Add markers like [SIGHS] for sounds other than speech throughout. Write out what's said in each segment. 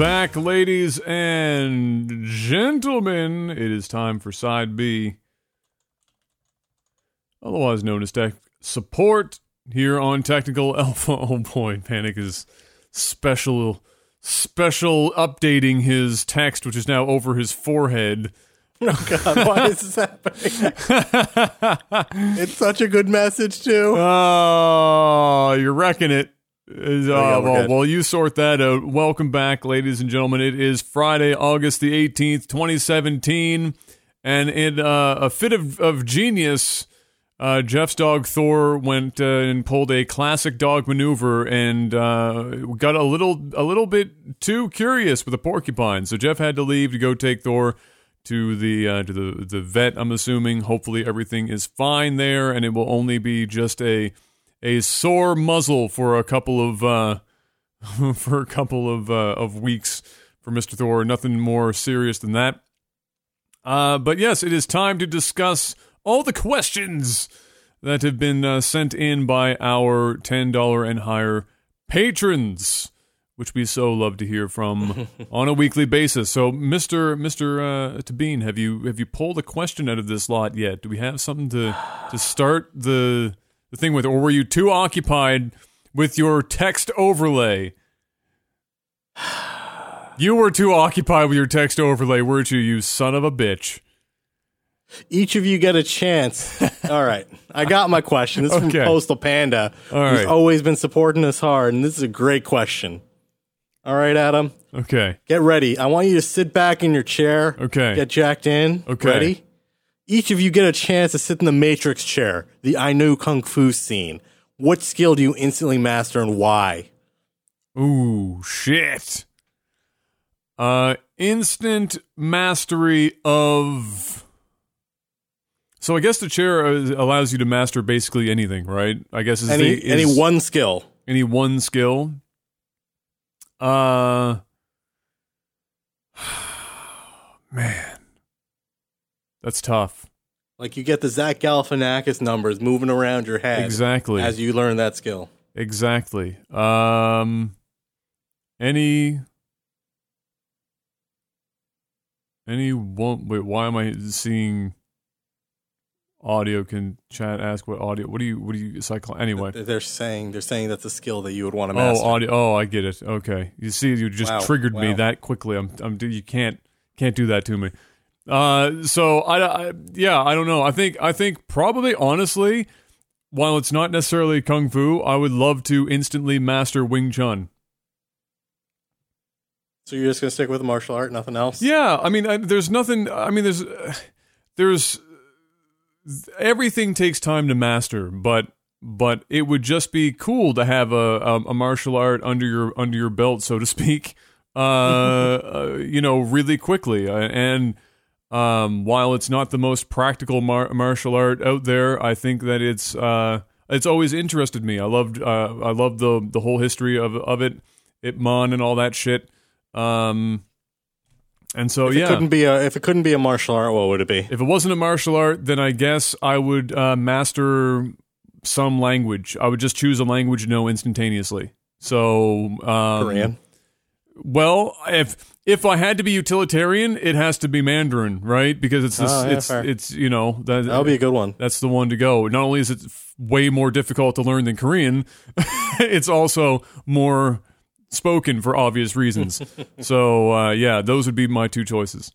Back, ladies and gentlemen. It is time for Side B, otherwise known as Tech Support, here on Technical Alpha. [LAUGHS] Oh boy, Panic is special, special updating his text, which is now over his forehead. [LAUGHS] Oh God, why is this happening? [LAUGHS] it's such a good message too. Oh, you're wrecking it. Uh, well, well, you sort that out. Welcome back, ladies and gentlemen. It is Friday, August the 18th, 2017. And in uh, a fit of, of genius, uh, Jeff's dog Thor went uh, and pulled a classic dog maneuver and uh, got a little a little bit too curious with a porcupine. So Jeff had to leave to go take Thor to the uh, to the the vet. I'm assuming. Hopefully everything is fine there, and it will only be just a a sore muzzle for a couple of uh, [LAUGHS] for a couple of uh, of weeks for Mister Thor. Nothing more serious than that. Uh, but yes, it is time to discuss all the questions that have been uh, sent in by our ten dollar and higher patrons, which we so love to hear from [LAUGHS] on a weekly basis. So, Mister Mister uh, Tabin, have you have you pulled a question out of this lot yet? Do we have something to to start the the thing with, or were you too occupied with your text overlay? [SIGHS] You were too occupied with your text overlay, weren't you, you son of a bitch? Each of you get a chance. [LAUGHS] All right, I got my question. This is Okay. from Postal Panda, All who's always been supporting us hard, and this is a great question. All right, Adam, Okay. get ready. I want you to sit back in your chair. Okay. Get jacked in. Okay. Ready? Each of you get a chance to sit in the Matrix chair, the I knew Kung Fu scene. What skill do you instantly master and why? Ooh, shit. Uh, instant mastery of. So I guess the chair uh, allows you to master basically anything, right? I guess is Any the, any one skill. any one skill. Uh, [SIGHS] man, that's tough. Like you get the Zach Galifianakis numbers moving around your head Exactly. as you learn that skill. Exactly. Um any any one wait, why am I seeing audio can chat ask what audio what do you what do you cycle anyway? They're saying they're saying that's a skill that you would want to master. Oh, audio oh, I get it. Okay. You see you just Wow, triggered me that quickly. I'm I'm you can't can't do that to me. Uh so I, I yeah, I don't know. I think I think probably honestly while it's not necessarily kung fu, I would love to instantly master Wing Chun. so you're just gonna stick with martial art, nothing else? Yeah, I mean, I, there's nothing. I mean, there's, uh, there's everything takes time to master, but but it would just be cool to have a a, a martial art under your under your belt, so to speak. Uh, [LAUGHS] uh you know, really quickly, uh, and um, while it's not the most practical mar- martial art out there, I think that it's uh it's always interested me. I loved uh I loved the the whole history of of it, Ip Man and all that shit. Um. And so If yeah, it couldn't be a if it couldn't be a martial art, what would it be? if it wasn't a martial art, then I guess I would uh, master some language. I would just choose a language know instantaneously. So, um, Korean. Well, if if I had to be utilitarian, it has to be Mandarin, right? Because it's this, Oh, yeah, it's fair. it's you know that That would be a good one. that's the one to go. Not only is it f- way more difficult to learn than Korean, [LAUGHS] it's also more spoken for obvious reasons. [LAUGHS] so uh, yeah, those would be my two choices.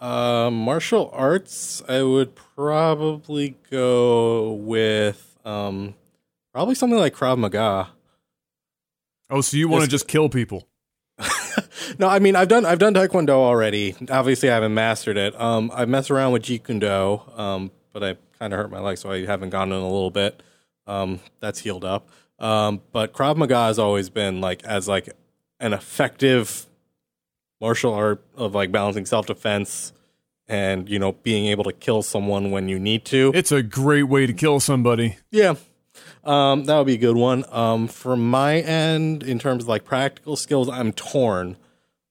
Uh, martial arts, I would probably go with um, probably something like Krav Maga. Oh, so you want to just kill people? [LAUGHS] No, I mean I've done I've done Taekwondo already. Obviously, I haven't mastered it. Um, I've messed around with Jeet Kune Do, um, but I kind of hurt my leg, so I haven't gone in a little bit. Um, that's healed up. Um, but Krav Maga has always been like as like an effective martial art of like balancing self defense and you know being able to kill someone when you need to. It's a great way to kill somebody. Yeah. Um, that would be a good one. Um, from my end, in terms of like practical skills, I'm torn.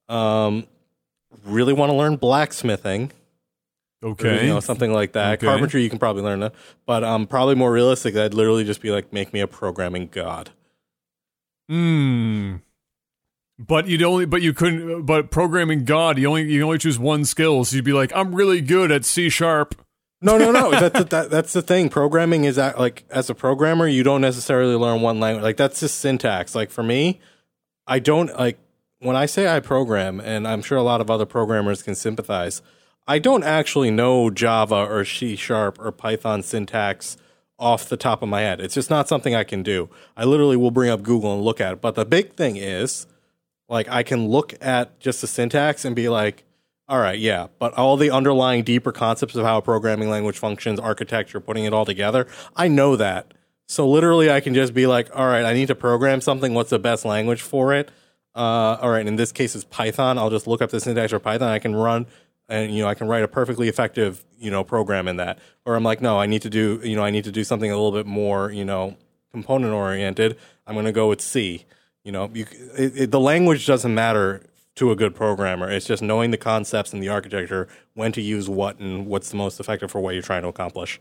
Um, really want to learn blacksmithing, or, Okay. you know, something like that. Okay. Carpentry, you can probably learn that, but um, probably more realistic. I'd literally just be like, make me a programming god. Hmm. But you'd only, but you couldn't. But programming God, you only you only choose one skill. So you'd be like, I'm really good at C sharp. No, no, no. that's the, that, that's the thing. Programming is that, like as a programmer, you don't necessarily learn one language. Like that's just syntax. Like for me, I don't like when I say I program, and I'm sure a lot of other programmers can sympathize. I don't actually know Java or C sharp or Python syntax off the top of my head. It's just not something I can do. I literally will bring up Google and look at it. But the big thing is, like, I can look at just the syntax and be like, all right, yeah, but all the underlying deeper concepts of how a programming language functions, architecture, putting it all together, I know that. So literally, I can just be like, all right, I need to program something. What's the best language for it? Uh, all right, in this case, it's Python. I'll just look up the syntax for Python. I can run and you know I can write a perfectly effective you know program in that. Or I'm like, no, I need to do you know I need to do something a little bit more you know component oriented. I'm going to go with C. You know, you, it, it, the language doesn't matter to a good programmer. It's just knowing the concepts and the architecture, when to use what, and what's the most effective for what you're trying to accomplish.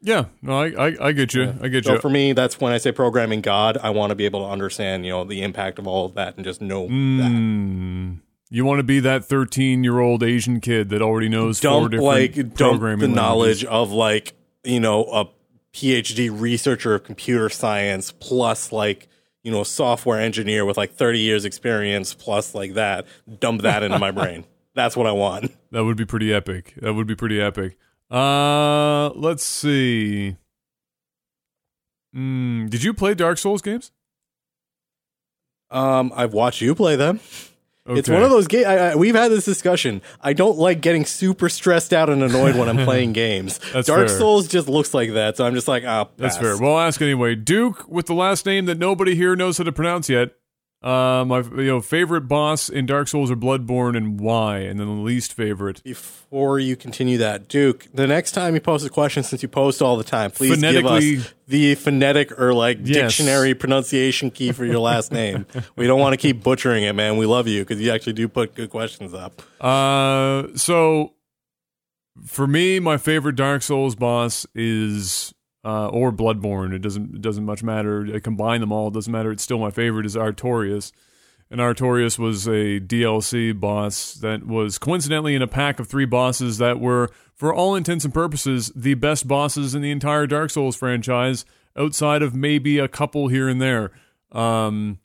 Yeah, no, I, I, I get you. Yeah. I get so you. for me, that's when I say programming God. I want to be able to understand, you know, the impact of all of that and just know mm. that. You want to be that 13 year old Asian kid that already knows dump, four different like, programming dump the languages. knowledge of like you know a PhD researcher of computer science plus like you know a software engineer with like 30 years experience plus like that. Dump that into my brain. [LAUGHS] That's what I want. That would be pretty epic. That would be pretty epic. Uh, let's see. Mm, did you play Dark Souls games? Um, I've watched you play them. Okay. It's one of those games. We've had this discussion. I don't like getting super stressed out and annoyed when I'm [LAUGHS] playing games. Dark fair. Souls just looks like that, so I'm just like, ah, that's fair. Well, I'll ask anyway. Duke, with the last name that nobody here knows how to pronounce yet. Uh, my you know favorite boss in Dark Souls or Bloodborne and why, and then the least favorite. Before you continue that, Duke, the next time you post a question, since you post all the time, please give us the phonetic or like yes. dictionary pronunciation key for your last [LAUGHS] name. we don't want to keep butchering it, man. We love you because you actually do put good questions up. Uh, so for me, my favorite Dark Souls boss is uh, or Bloodborne. It doesn't it doesn't much matter. I combine them all. It doesn't matter. It's still my favorite. Is Artorias, and Artorias was a DLC boss that was coincidentally in a pack of three bosses that were, for all intents and purposes, the best bosses in the entire Dark Souls franchise, outside of maybe a couple here and there. Um,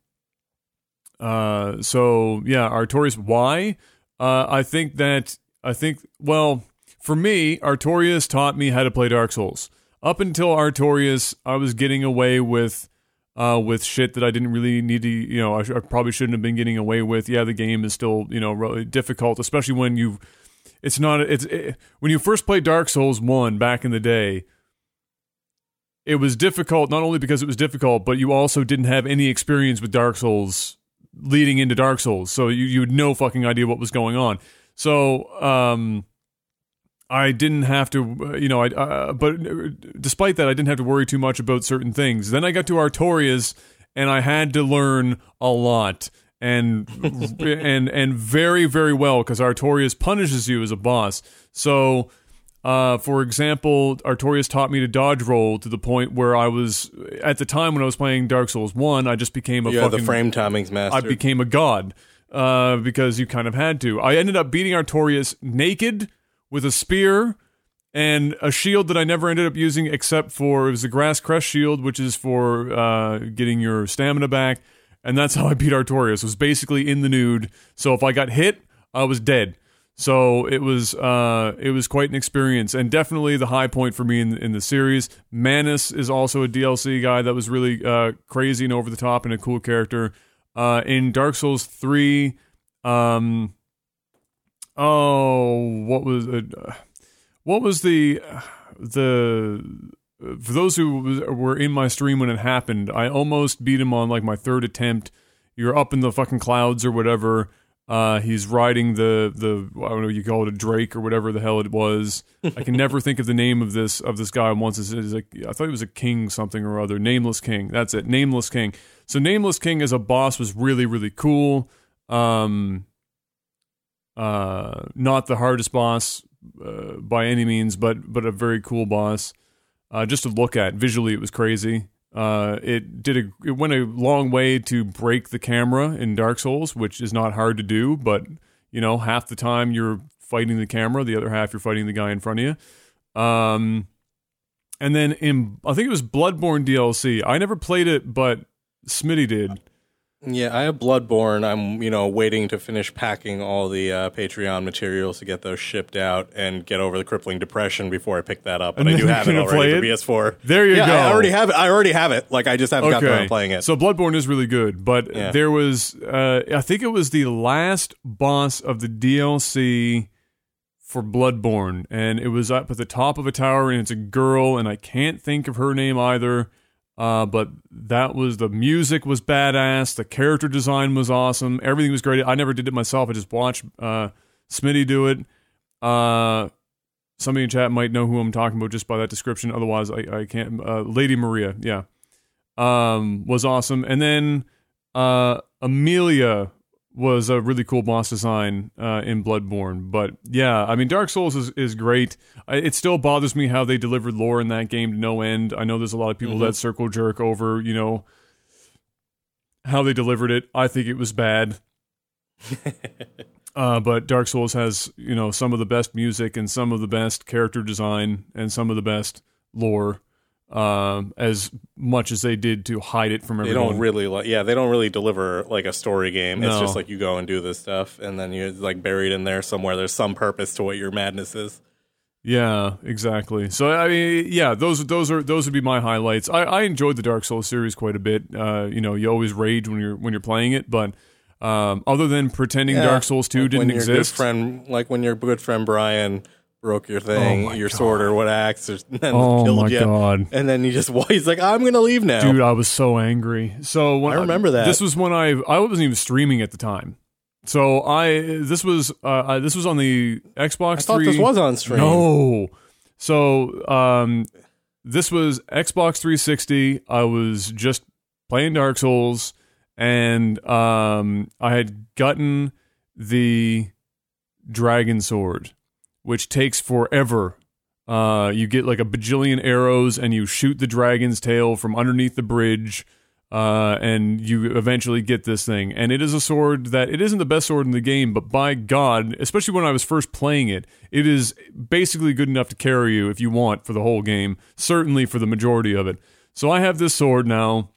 uh, so yeah, Artorias. Why? Uh, I think that I think well for me, Artorias taught me how to play Dark Souls up until Artorias, I was getting away with uh, with shit that I didn't really need to, you know, I, sh- I, probably shouldn't have been getting away with. Yeah, the game is still, you know, really difficult, especially when you, it's not, it's it, when you first played Dark Souls one back in the day. It was difficult not only because it was difficult, but you also didn't have any experience with Dark Souls leading into Dark Souls, so you you had no fucking idea what was going on. So, um, I didn't have to, uh, you know, I, uh, but despite that, I didn't have to worry too much about certain things. Then I got to Artorias, and I had to learn a lot, and [LAUGHS] and and very very well because Artorias punishes you as a boss. So, uh, for example, Artorias taught me to dodge roll to the point where I was at the time when I was playing Dark Souls One, I just became a yeah fucking, the frame timings master. I became a god uh, because you kind of had to. I ended up beating Artorias naked with a spear and a shield that I never ended up using except for it was a grass crest shield, which is for uh, getting your stamina back. And that's how I beat Artorias. Was basically in the nude. So if I got hit, I was dead. So it was uh, it was quite an experience, and definitely the high point for me in, in the series. Manus is also a DLC guy that was really uh, crazy and over the top and a cool character. Uh, in Dark Souls three, um, oh, what was it? What was the the for those who were in my stream when it happened? I almost beat him on like my third attempt. You're up in the fucking clouds or whatever. Uh, he's riding the the I don't know you call it a drake or whatever the hell it was. I can never [LAUGHS] think of the name of this of this guy. Once is like I thought he was a king something or other. Nameless King. That's it. Nameless King. So Nameless King as a boss was really really cool. Um, uh, not the hardest boss uh, by any means, but but a very cool boss. Uh, just to look at visually, it was crazy. Uh, it did a it went a long way to break the camera in Dark Souls, which is not hard to do, but you know, half the time you're fighting the camera, the other half you're fighting the guy in front of you. Um, and then in I think it was Bloodborne DLC. I never played it, but Smitty did. Yeah, I have Bloodborne. I'm, you know, waiting to finish packing all the uh, Patreon materials to get those shipped out and get over the crippling depression before I pick that up. But And I do have it already for PS4. There you yeah, go. I already have it. I already have it. Like I just haven't got around to playing it. So Bloodborne is really good, but Yeah. there was uh, I think it was the last boss of the DLC for Bloodborne, and it was up at the top of a tower, and it's a girl, and I can't think of her name either. Uh, but that was the music was badass, the character design was awesome, everything was great. I never did it myself; I just watched uh, Smitty do it. Uh, somebody in chat might know who I'm talking about just by that description. Otherwise, I, I can't. Uh, Lady Maria, yeah um, was awesome. And then uh, Amelia was a really cool boss design uh, in Bloodborne. But yeah, I mean, Dark Souls is, is great. I, it still bothers me how they delivered lore in that game to no end. I know there's a lot of people that circle jerk over, you know, how they delivered it. I think it was bad. [LAUGHS] Uh, but Dark Souls has, you know, some of the best music and some of the best character design and some of the best lore. Um, as much as they did to hide it from everyone. They don't really like, yeah, they don't really deliver like a story game. It's just like you go and do this stuff, and then you're like buried in there somewhere. There's some purpose to what your madness is. Yeah, exactly. So I mean, yeah, those those are those would be my highlights. I, I enjoyed the Dark Souls series quite a bit. Uh, you know, you always rage when you're when you're playing it, but um, other than pretending Yeah, Dark Souls Two like didn't when your good exist, friend, like when your good friend Brian broke your thing, Oh your sword or what axe, or, [LAUGHS] and then Oh killed my you. God. And then you just, [LAUGHS] he's like, I'm gonna leave now. dude, I was so angry. So when I remember that. This was when I I wasn't even streaming at the time. So I this was uh, I, this was on the Xbox. I thought 3. this was on stream. No. So um, this was Xbox 360. I was just playing Dark Souls, and um, I had gotten the Dragon Sword, which takes forever. Uh, you get like a bajillion arrows, and you shoot the dragon's tail from underneath the bridge. Uh, and you eventually get this thing. And it is a sword that it isn't the best sword in the game, but by God, especially when I was first playing it, it is basically good enough to carry you if you want for the whole game, certainly for the majority of it. So I have this sword now,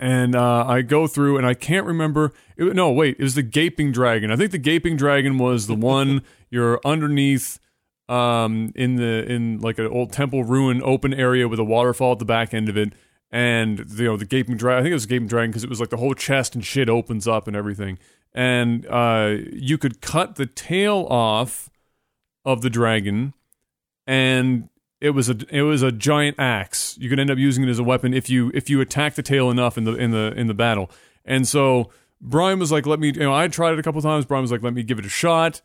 and uh, I go through, and I can't remember. It, no, wait, it was the Gaping Dragon. I think the Gaping Dragon was the one [LAUGHS] you're underneath um, in the in like an old temple ruin open area with a waterfall at the back end of it and you know the gaping dragon i think it was a gaping dragon because it was like the whole chest and shit opens up and everything and uh, you could cut the tail off of the dragon and it was a it was a giant axe you could end up using it as a weapon if you if you attack the tail enough in the in the in the battle and so brian was like let me you know i tried it a couple times brian was like let me give it a shot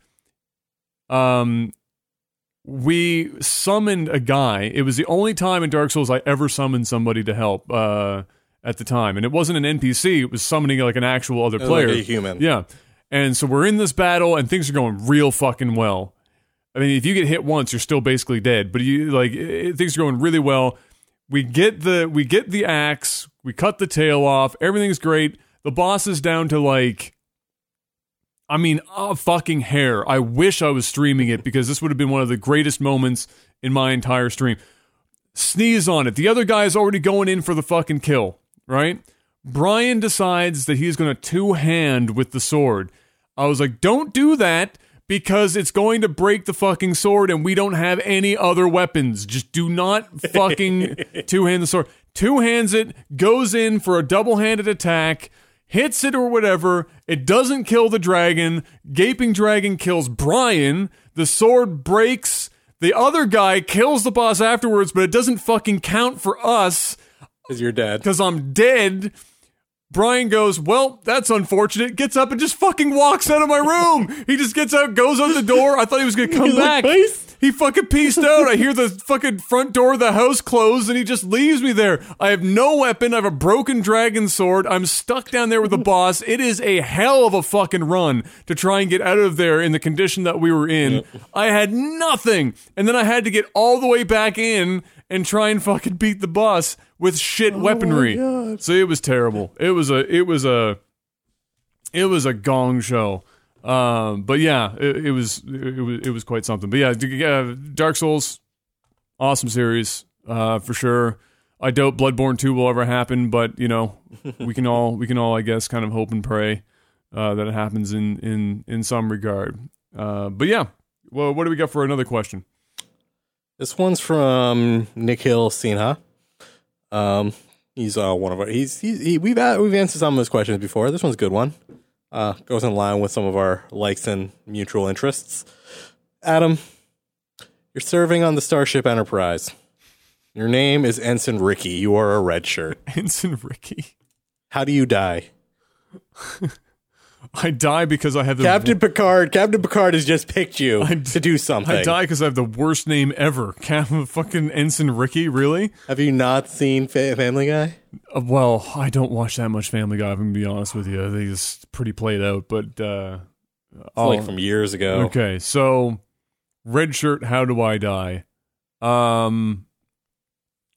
um we summoned a guy. It was the only time in Dark Souls I ever summoned somebody to help uh, at the time, and it wasn't an NPC. It was summoning like an actual other player, like a human. Yeah, and so we're in this battle, and things are going real fucking well. I mean, if you get hit once, you're still basically dead. But you like it, things are going really well. We get the we get the axe. We cut the tail off. Everything's great. The boss is down to like I mean, a fucking hair. I wish I was streaming it because this would have been one of the greatest moments in my entire stream. Sneeze on it. The other guy is already going in for the fucking kill, right? Brian decides that he's going to two hand with the sword. I was like, don't do that because it's going to break the fucking sword and we don't have any other weapons. Just do not fucking [LAUGHS] two hand the sword. Two hands it, goes in for a double handed attack hits it or whatever. It doesn't kill the dragon. Gaping Dragon kills Brian. The sword breaks. The other guy kills the boss afterwards, but it doesn't fucking count for us Because you're dead. because I'm dead. Brian goes, Well, that's unfortunate. Gets up and just fucking walks out of my room. He just gets out, goes out the door. I thought he was going to come back. He fucking pieced out. I hear the fucking front door of the house close and he just leaves me there. I have no weapon. I have a broken dragon sword. I'm stuck down there with the boss. It is a hell of a fucking run to try and get out of there in the condition that we were in. I had nothing. And then I had to get all the way back in and try and fucking beat the boss with shit weaponry. So it was terrible. It was a it was a it was a gong show. Um, but yeah, it, it was it was it was quite something. But yeah, Dark Souls, awesome series uh, for sure. I doubt Bloodborne two will ever happen, but you know we can all we can all I guess kind of hope and pray uh, that it happens in in in some regard. Uh, but yeah, well, what do we got for another question? This one's from Nikhil Sinha. Um, he's uh, one of our. He's, he's he, we've a- we've answered some of his questions before. This one's a good one. Uh, goes in line with some of our likes and mutual interests. Adam, you're serving on the Starship Enterprise. Your name is Ensign Ricky. You are a red shirt. [LAUGHS] Ensign Ricky. How do you die? [LAUGHS] [LAUGHS] I die because I have the Captain Picard. Captain Picard has just picked you I- to do something. I die because I have the worst name ever. [LAUGHS] Cap- fucking Ensign Ricky, really? Have you not seen Fa- Family Guy? Uh, well, I don't watch that much Family Guy. I'm gonna be honest with you. I think it's pretty played out. But uh, It's like from years ago. okay, so red shirt. How do I die? Um,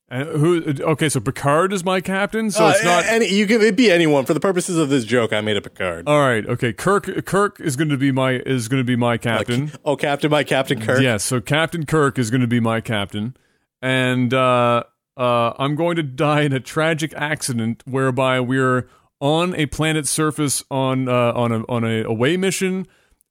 and who? Okay, so Picard is my captain. So Uh, it's not. any, you can it be anyone for the purposes of this joke. I made a Picard. all right. Okay, Kirk. Kirk is going to be my is going to be my captain. oh, Captain my Captain Kirk. Yes, so Captain Kirk is going to be my captain, and uh, uh, I'm going to die in a tragic accident whereby we're on a planet's surface on uh, on a on a away mission,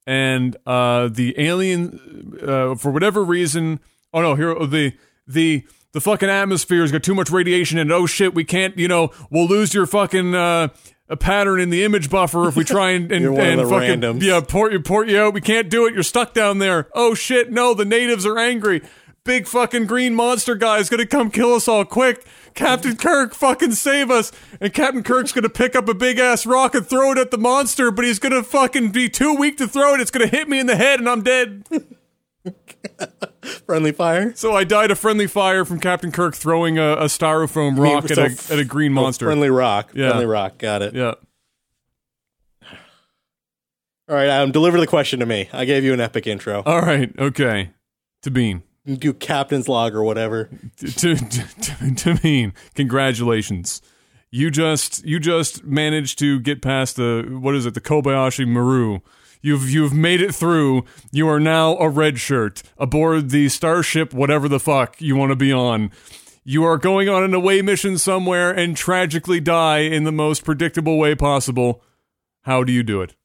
and uh, the alien, uh, for whatever reason, oh no, here the the the fucking atmosphere's got too much radiation, and oh shit, we can't, you know, we'll lose your fucking. Uh, a pattern in the image buffer if we try and, [LAUGHS] and, You're one of and fucking randoms. yeah port you port you out. We can't do it. You're stuck down there. Oh shit! No, the natives are angry. Big fucking green monster guy is gonna come kill us all. Quick, Captain Kirk, fucking save us! And Captain Kirk's gonna pick up a big ass rock and throw it at the monster, but he's gonna fucking be too weak to throw it. It's gonna hit me in the head, and I'm dead. [LAUGHS] [LAUGHS] Friendly fire. So I died a friendly fire from Captain Kirk throwing a, a styrofoam rock So at, f- a, at a green oh, monster. friendly rock. Yeah. Friendly rock. Got it. yeah. All right, Adam. Deliver the question to me. I gave you an epic intro. All right. Okay. To Bean. Do Captain's log or whatever. to, to, to, to mean congratulations you just you just managed to get past the what is it the kobayashi maru you've you've made it through. You are now a red shirt aboard the starship whatever the fuck you want to be on. You are going on an away mission somewhere and tragically die in the most predictable way possible. How do you do it?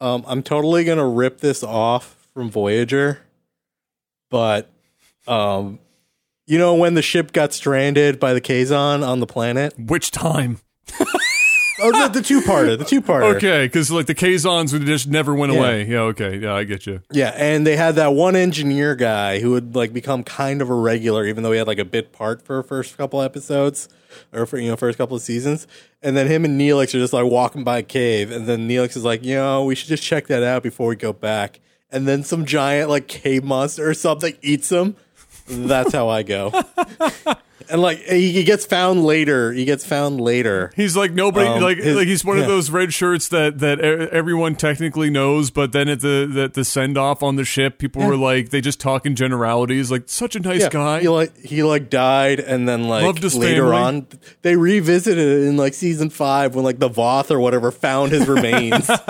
Um, I'm totally gonna rip this off from Voyager, but um, you know when the ship got stranded by the Kazon on the planet? which time [LAUGHS] Oh, the, the two parter, the two parter. okay because like the kazons would just never went Yeah. away yeah okay yeah i get you Yeah, and they had that one engineer guy who would like become kind of a regular, even though he had like a bit part for first couple episodes or for you know first couple of seasons. And then him and Neelix are just like walking by a cave, and then Neelix is like, you know, we should just check that out before we go back. And then some giant like cave monster or something eats him. That's how I go. and like he, he gets found later. He gets found later. He's like nobody Um, like his- like he's one of those red shirts that that everyone technically knows, but then at the the, the send off on the ship, people were like they just talk in generalities, like such a nice Yeah, guy. He like he like died, and then like Loved his later family. on, they revisited it in like season five when like the Voth or whatever found his remains, [LAUGHS]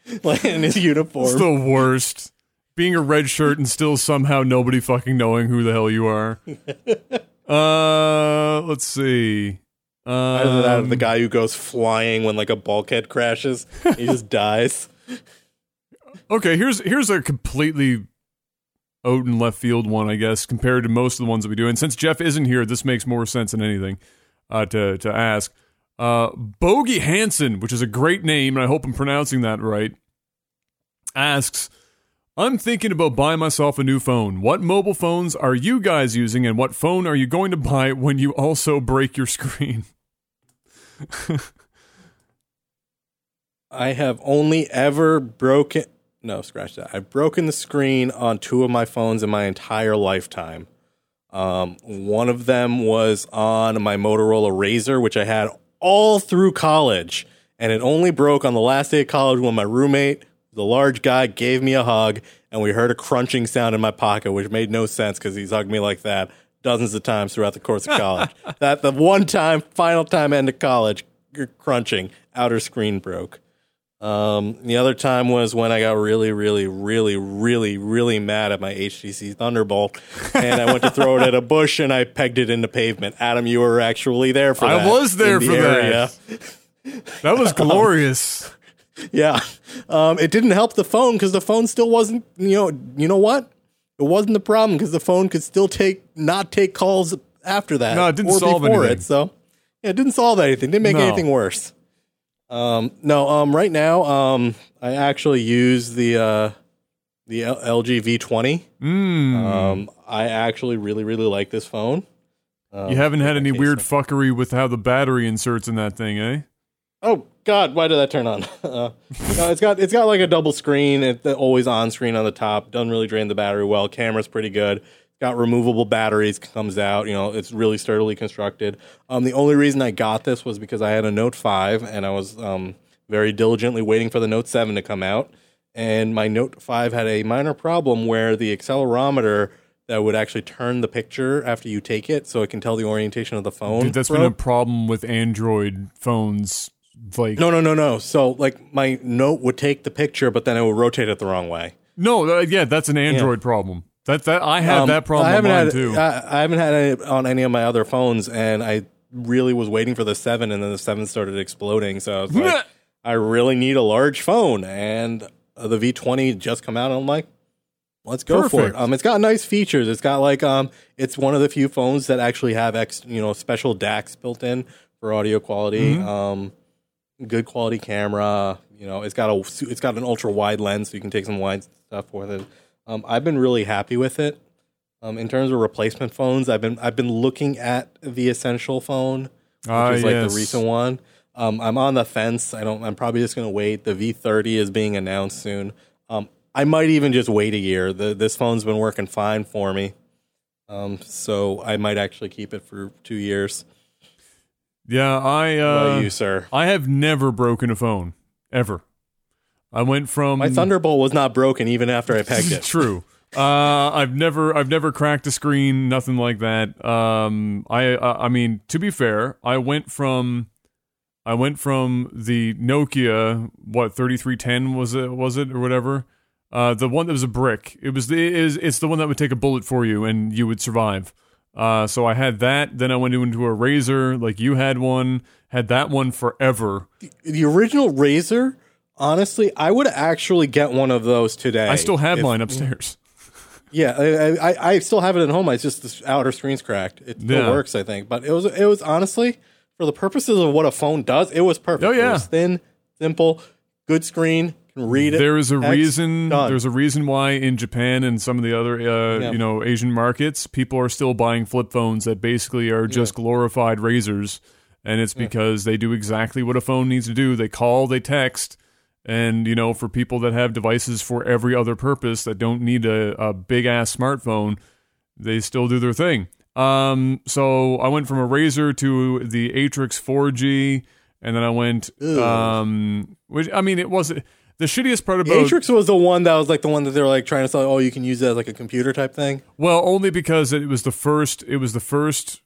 [LAUGHS] like in his uniform. It's the worst. Being a red shirt and still somehow nobody fucking knowing who the hell you are. [LAUGHS] uh, let's see. Either that or Um, the guy who goes flying when like a bulkhead crashes, he just [LAUGHS] dies. Okay, here's here's a completely out in left field one, I guess, compared to most of the ones that we do. And since Jeff isn't here, this makes more sense than anything uh, to to ask. Uh, Bogey Hansen, which is a great name, and I hope I'm pronouncing that right, asks, "I'm thinking about buying myself a new phone. What mobile phones are you guys using, and what phone are you going to buy when you also break your screen?" [LAUGHS] I have only ever broken. no, scratch that. I've broken the screen on two of my phones in my entire lifetime. Um, one of them was on my Motorola Razr, which I had all through college, and it only broke on the last day of college when my roommate, the large guy, gave me a hug, and we heard a crunching sound in my pocket, which made no sense because he's hugged me like that dozens of times throughout the course of [LAUGHS] college. that the one time, final time end of college, crunching, outer screen broke. Um, the other time was when I got really, really, really, really, really mad at my HTC Thunderbolt, and I went to throw it at a bush and I pegged it in the pavement. Adam, you were actually there for I that. I was there the for area. that. That was [LAUGHS] glorious. Yeah, um, it didn't help the phone because the phone still wasn't. You know, you know what? It wasn't the problem because the phone could still take not take calls after that. No, it didn't solve before anything. It, so yeah, it didn't solve anything. Didn't make No. anything worse. Um, no, um, right now, um, I actually use the uh, the L- LG V20. Mm. Um, I actually really, really like this phone. Um, you haven't had any weird fuckery with how the battery inserts in that thing, eh? Oh God, why did that turn on? [LAUGHS] Uh, no, it's got it's got like a double screen. It's always on screen on the top. Doesn't really drain the battery well. Camera's pretty good. Got removable batteries. Comes out. You know, it's really sturdily constructed. Um, the only reason I got this was because I had a Note Five and I was um very diligently waiting for the Note Seven to come out. And my Note Five had a minor problem where the accelerometer that would actually turn the picture after you take it, so it can tell the orientation of the phone. Dude, that's been a problem with Android phones. Like No, no, no, no. So like my note would take the picture, but then it would rotate it the wrong way. No, uh, yeah, that's an Android problem. That that I have Um, that problem I haven't had too. I, I haven't had it on any of my other phones, and I really was waiting for the seven, and then the seven started exploding. So I was like, [LAUGHS] I really need a large phone, and uh, the V20 just come out, and I'm like, let's go for it. Um, it's got nice features. It's got like um, it's one of the few phones that actually have ex, you know, special DACs built in for audio quality. Mm-hmm. Um, good quality camera. You know, it's got a it's got an ultra wide lens, so you can take some wide stuff with it. Um, I've been really happy with it. Um, in terms of replacement phones, I've been I've been looking at the Essential phone, which Ah, is like yes. the recent one. Um, I'm on the fence. I don't. I'm probably just gonna wait. The V30 is being announced soon. Um, I might even just wait a year. The, this phone's been working fine for me. Um, so I might actually keep it for two years. Yeah, I uh, you, sir? I have never broken a phone ever. I went from My Thunderbolt was not broken even after I pegged it. [LAUGHS] True. Uh, I've never, I've never cracked a screen, nothing like that. Um, I, I mean, to be fair, I went from, I went from the Nokia, what thirty three ten was it, was it or whatever, uh, the one that was a brick. It was the, is, it's the one that would take a bullet for you and you would survive. Uh, so I had that. Then I went into a Razr, like you had one. Had that one forever. the original Razr, honestly, I would actually get one of those today. I still have If- mine upstairs. [LAUGHS] Yeah, I, I, I still have it at home. It's just the outer screen's cracked. It still Yeah. works, I think. But it was it was honestly for the purposes of what a phone does, it was perfect. Oh, It yeah. was thin, simple, good screen, read it. There is a reason. done. There's a reason why in Japan and some of the other, uh, Yeah. you know, Asian markets, people are still buying flip phones that basically are just glorified razors, and it's because they do exactly what a phone needs to do. They call, they text, and you know, for people that have devices for every other purpose that don't need a, a big ass smartphone, they still do their thing. Um, so I went from a Razr to the Atrix 4G, and then I went, um, which I mean, it wasn't the shittiest part about Atrix was the one that was like the one that they were like trying to sell. Oh, you can use it as like a computer type thing. Well, only because it was the first. It was the first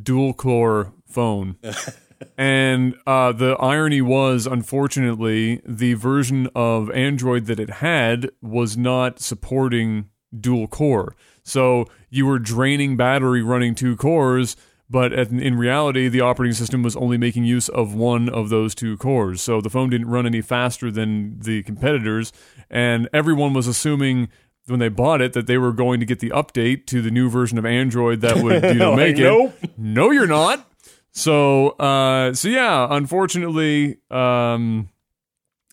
dual core phone, [LAUGHS] and uh, the irony was, unfortunately, the version of Android that it had was not supporting dual core. So you were draining battery running two cores. But in reality, the operating system was only making use of one of those two cores. So the phone didn't run any faster than the competitors. And everyone was assuming when they bought it that they were going to get the update to the new version of Android that would you know [LAUGHS] Like, make nope. it. No, you're not. So uh, so yeah, unfortunately, um,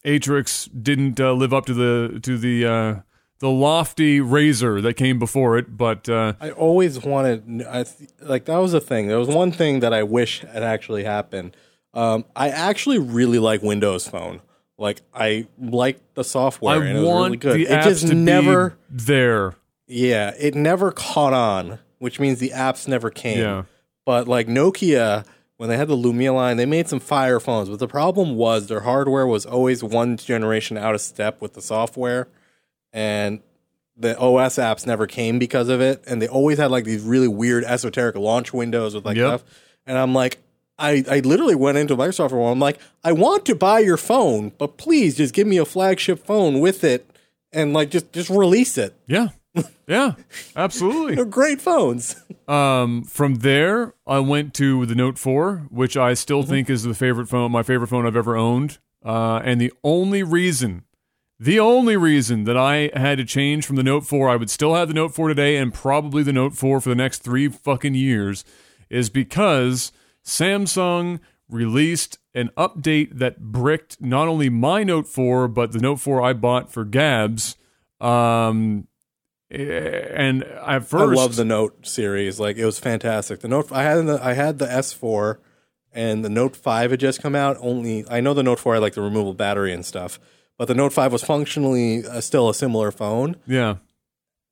Atrix didn't uh, live up to the to the uh, the lofty razor that came before it. But uh, I always wanted, I th- like that was a thing. There was one thing that I wish had actually happened. Um, I actually really like Windows Phone. Like I like the software I and it was want really good. the it apps just to never be there. Yeah, it never caught on, which means the apps never came. Yeah. But like Nokia, when they had the Lumia line, they made some fire phones. But the problem was their hardware was always one generation out of step with the software, and the OS apps never came because of it. And they always had like these really weird esoteric launch windows with like Yep. stuff. And I'm like, I, I literally went into Microsoft for one. I'm like, I want to buy your phone, but please just give me a flagship phone with it, and like just just release it. Yeah. [LAUGHS] Yeah. Absolutely. They're great phones. Um, from there, I went to the Note 4, which I still Mm-hmm. think is the favorite phone, my favorite phone I've ever owned. Uh, and the only reason, the only reason that I had to change from the Note 4, I would still have the Note 4 today and probably the Note 4 for the next three fucking years, is because Samsung released an update that bricked not only my Note 4, but the Note 4 I bought for Gabs. Um, and at first, I love the Note series. Like it was fantastic. The Note I had the I had the S4 and the Note 5 had just come out. Only I know the Note 4 had like the removable battery and stuff, but the Note 5 was functionally uh, still a similar phone yeah.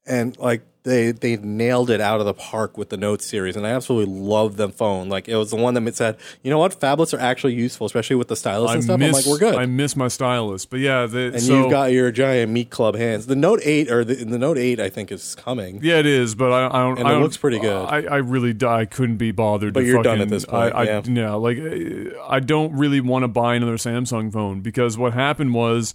and like they they nailed it out of the park with the Note series and I absolutely love the phone. Like it was the one that said, "You know what? Phablets are actually useful, especially with the stylus I and stuff." miss, I'm like, "We're good." I miss my stylus, but yeah, the, and so, you've got your giant meat club hands. The Note 8 or the, the Note 8 I think is coming. yeah, it is, but I, I don't. And I it don't- looks pretty good. I, I really, I couldn't be bothered. But to you're done at this point, I, yeah. yeah, like I don't really want to buy another Samsung phone because what happened was,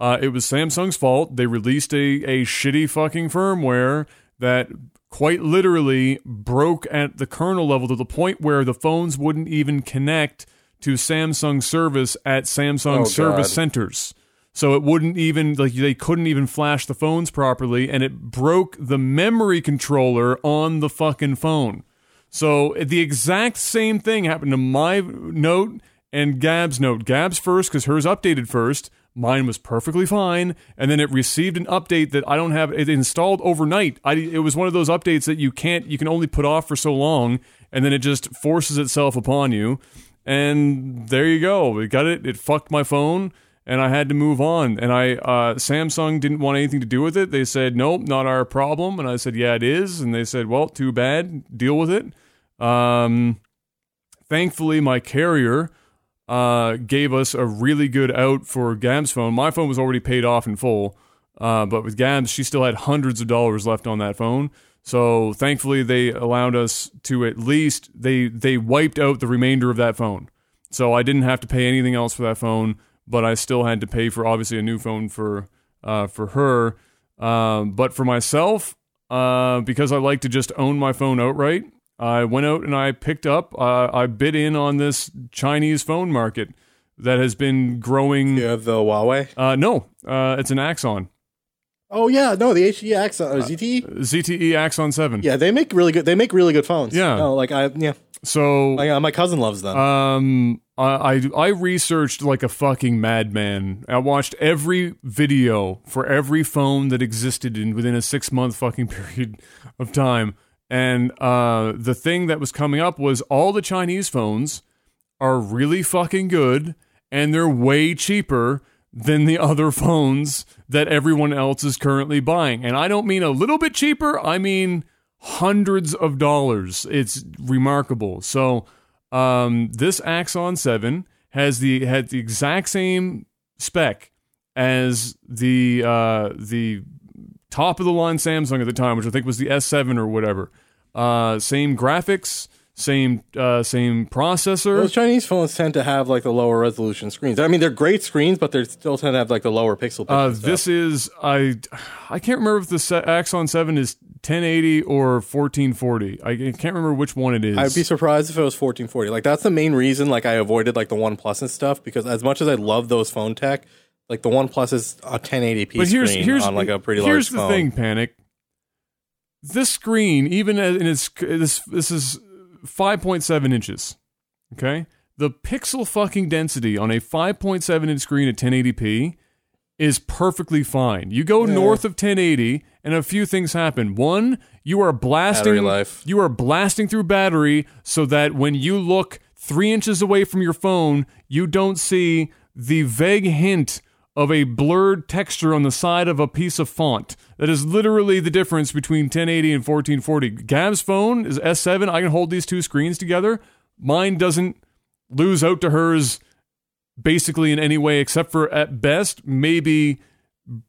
uh, it was Samsung's fault. They released a a shitty fucking firmware that quite literally broke at the kernel level to the point where the phones wouldn't even connect to Samsung service at Samsung Oh, service God. centers. So it wouldn't even like they couldn't even flash the phones properly and it broke the memory controller on the fucking phone. So the exact same thing happened to my note and Gab's note. Gab's first because hers updated first. Mine was perfectly fine, and then it received an update that I don't have. It installed overnight. I, it was one of those updates that you can't, you can only put off for so long, and then it just forces itself upon you. And there you go. We got it. It fucked my phone, and I had to move on. And I, uh, Samsung didn't want anything to do with it. They said, nope, not our problem. And I said, yeah, it is. And they said, well, too bad. Deal with it. Um, thankfully, my carrier uh, gave us a really good out for Gab's phone. My phone was already paid off in full, uh, but with Gab's, she still had hundreds of dollars left on that phone. So thankfully, they allowed us to at least they they wiped out the remainder of that phone. So I didn't have to pay anything else for that phone, but I still had to pay for obviously a new phone for uh, for her. Um, but for myself, uh, because I like to just own my phone outright, I went out and I picked up. Uh, I bid in on this Chinese phone market that has been growing. You have the Huawei. Uh, no, uh, it's an Axon Oh yeah, no, the HE Axon or ZTE. ZTE Axon Seven. Yeah, they make really good. They make really good phones. Yeah. No, like I yeah, So my, uh, my cousin loves them. Um, I, I I researched like a fucking madman. I watched every video for every phone that existed in within a six month fucking [LAUGHS] period of time, and uh, the thing that was coming up was all the Chinese phones are really fucking good, and they're way cheaper than the [LAUGHS] other phones that everyone else is currently buying. And I don't mean a little bit cheaper. I mean hundreds of dollars. It's remarkable. So um, this Axon 7 has the had the exact same spec as the uh, the top of the line Samsung at the time, which I think was the S7 or whatever. Uh, same graphics, same uh, same processor. Those Chinese phones tend to have like the lower resolution screens. I mean, they're great screens, but they still tend to have like the lower pixel. Uh, this is I I can't remember if the Axon 7 is 1080 or 1440. I can't remember which one it is. I'd be surprised if it was 1440. Like that's the main reason. Like I avoided like the One Plus and stuff because as much as I love those phone tech, like the One Plus is a 1080p but here's screen here's on like a pretty low. here's large the phone. thing, Panic. This screen, even as- in its this this is 5.7 inches. Okay, the pixel fucking density on a 5.7 inch screen at 1080p is perfectly fine. You go north of 1080, and a few things happen. One, you are blasting you are blasting through battery so that when you look three inches away from your phone, you don't see the vague hint of a blurred texture on the side of a piece of font. That is literally the difference between 1080 and 1440. Gab's phone is S7. I can hold these two screens together. Mine doesn't lose out to hers basically in any way, except for at best, maybe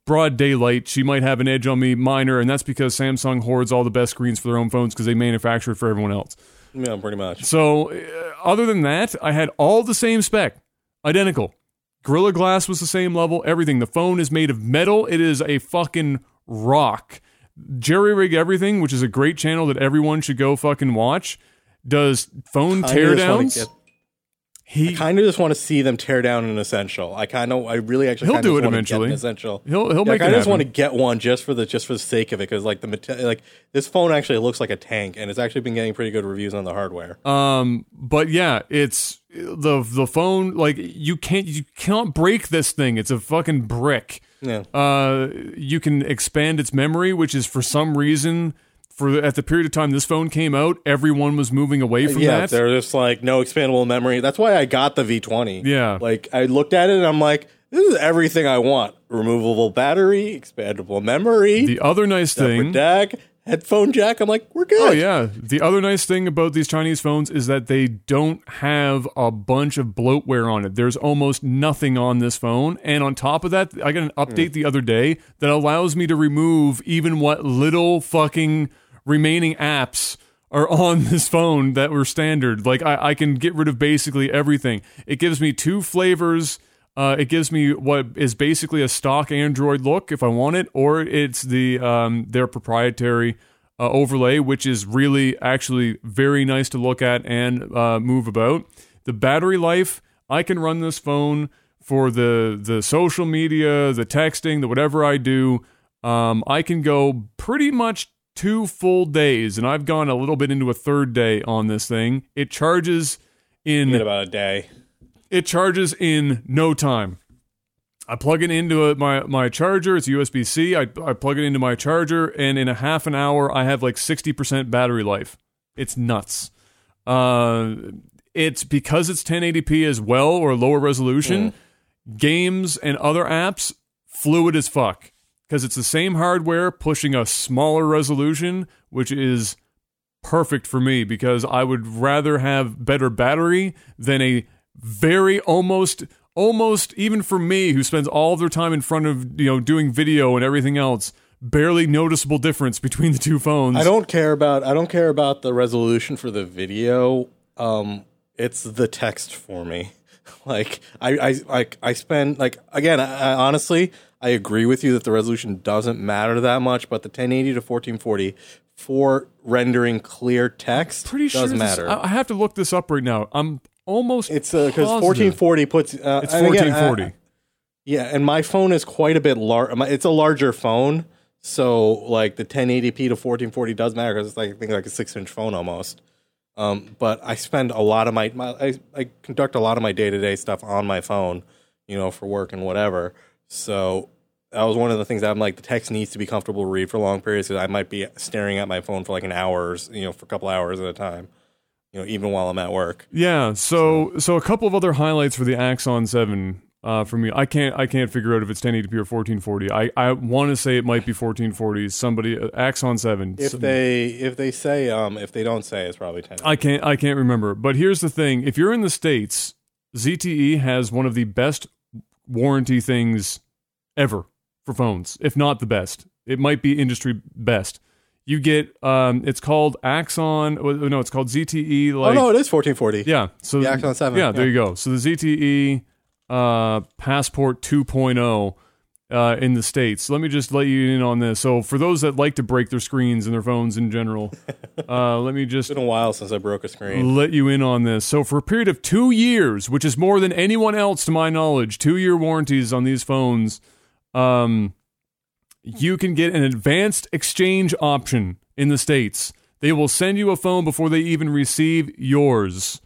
broad daylight. She might have an edge on me, minor, and that's because Samsung hoards all the best screens for their own phones because they manufacture it for everyone else. Yeah, pretty much. So, uh, other than that, I had all the same spec, identical. Gorilla Glass was the same level, everything. The phone is made of metal. It is a fucking rock. Jerry Rig Everything, which is a great channel that everyone should go fucking watch, does phone teardowns. He kind of just want to see them tear down an essential. I kind of, I really actually He'll do it eventually. An essential. He'll- he'll Yeah, make I just want to get one just for the just for the sake of it because like the like this phone actually looks like a tank and it's actually been getting pretty good reviews on the hardware. Um, but yeah, it's the the phone. Like you can't you can't break this thing. It's a fucking brick. Yeah. Uh, you can expand its memory, which is for some reason for at the period of time this phone came out, everyone was moving away from yeah, that. they're just like no expandable memory. That's why I got the V20. Yeah. like I looked at it and I'm like, this is everything I want: removable battery, expandable memory, The other nice thing. DAC, headphone jack. I'm like, we're good. Oh yeah. The other nice thing about these Chinese phones is that they don't have a bunch of bloatware on it. There's almost nothing on this phone, and on top of that, I got an update hmm. the other day that allows me to remove even what little fucking remaining apps are on [LAUGHS] this phone that were standard. Like I, I can get rid of basically everything. It gives me two flavors. Uh, it gives me what is basically a stock Android look if I want it, or it's the um, their proprietary uh, overlay, which is really actually very nice to look at and uh, move about. The battery life, I can run this phone for the the social media, the texting, the whatever I do. Um, I can go pretty much two full days, and I've gone a little bit into a third day on this thing. It charges in about a day. it charges in no time. I plug it into a, my my charger. It's USB C. I I plug it into my charger, and in a half an hour, I have like sixty percent battery life. It's nuts. Uh, it's because it's 1080p as well or lower resolution. Games and other apps fluid as fuck because it's the same hardware pushing a smaller resolution, which is perfect for me because I would rather have better battery than a very almost almost even for me who spends all their time in front of you know doing video and everything else barely noticeable difference between the two phones I don't care about I don't care about the resolution for the video. Um, it's the text for me. [LAUGHS] Like I I like I spend like again. I, I honestly I agree with you that the resolution doesn't matter that much, but the 1080 to 1440 for rendering clear text pretty sure does this- matter. I I have to look this up right now I'm almost it's because positive. 1440 puts uh, it's and again, 1440 uh, yeah, and my phone is quite a bit large. It's a larger phone, so like the 1080p to 1440 does matter because it's like I think like a six inch phone almost. Um, but I spend a lot of my, my I, I conduct a lot of my day to day stuff on my phone, you know, for work and whatever. So that was one of the things that I'm like the text needs to be comfortable to read for long periods. Because I might be staring at my phone for like an hours, you know, for a couple hours at a time, you know, even while I'm at work. Yeah, so so a couple of other highlights for the Axon Seven uh, for me. I can't I can't figure out if it's 1080p or 1440. I I want to say it might be 1440. Somebody uh, Axon Seven. If they if they say um if they don't say it's probably 10. I can't I can't remember. But here's the thing: if you're in the states, ZTE has one of the best warranty things ever for phones, if not the best. It might be industry best. You get um, it's called Axon. oh, No, it's called ZTE. Like, oh no, it is 1440. Yeah. So The Axon 7, Yeah, there you go. So the ZTE uh, Passport 2.0 uh, in the states. Let me just let you in on this. So for those that like to break their screens and their phones in general, [LAUGHS] uh, let me just It's been a while since I broke a screen. let you in on this. So for a period of two years, which is more than anyone else to my knowledge, two year warranties on these phones. Um, you can get an advanced exchange option in the states. They will send you a phone before they even receive yours.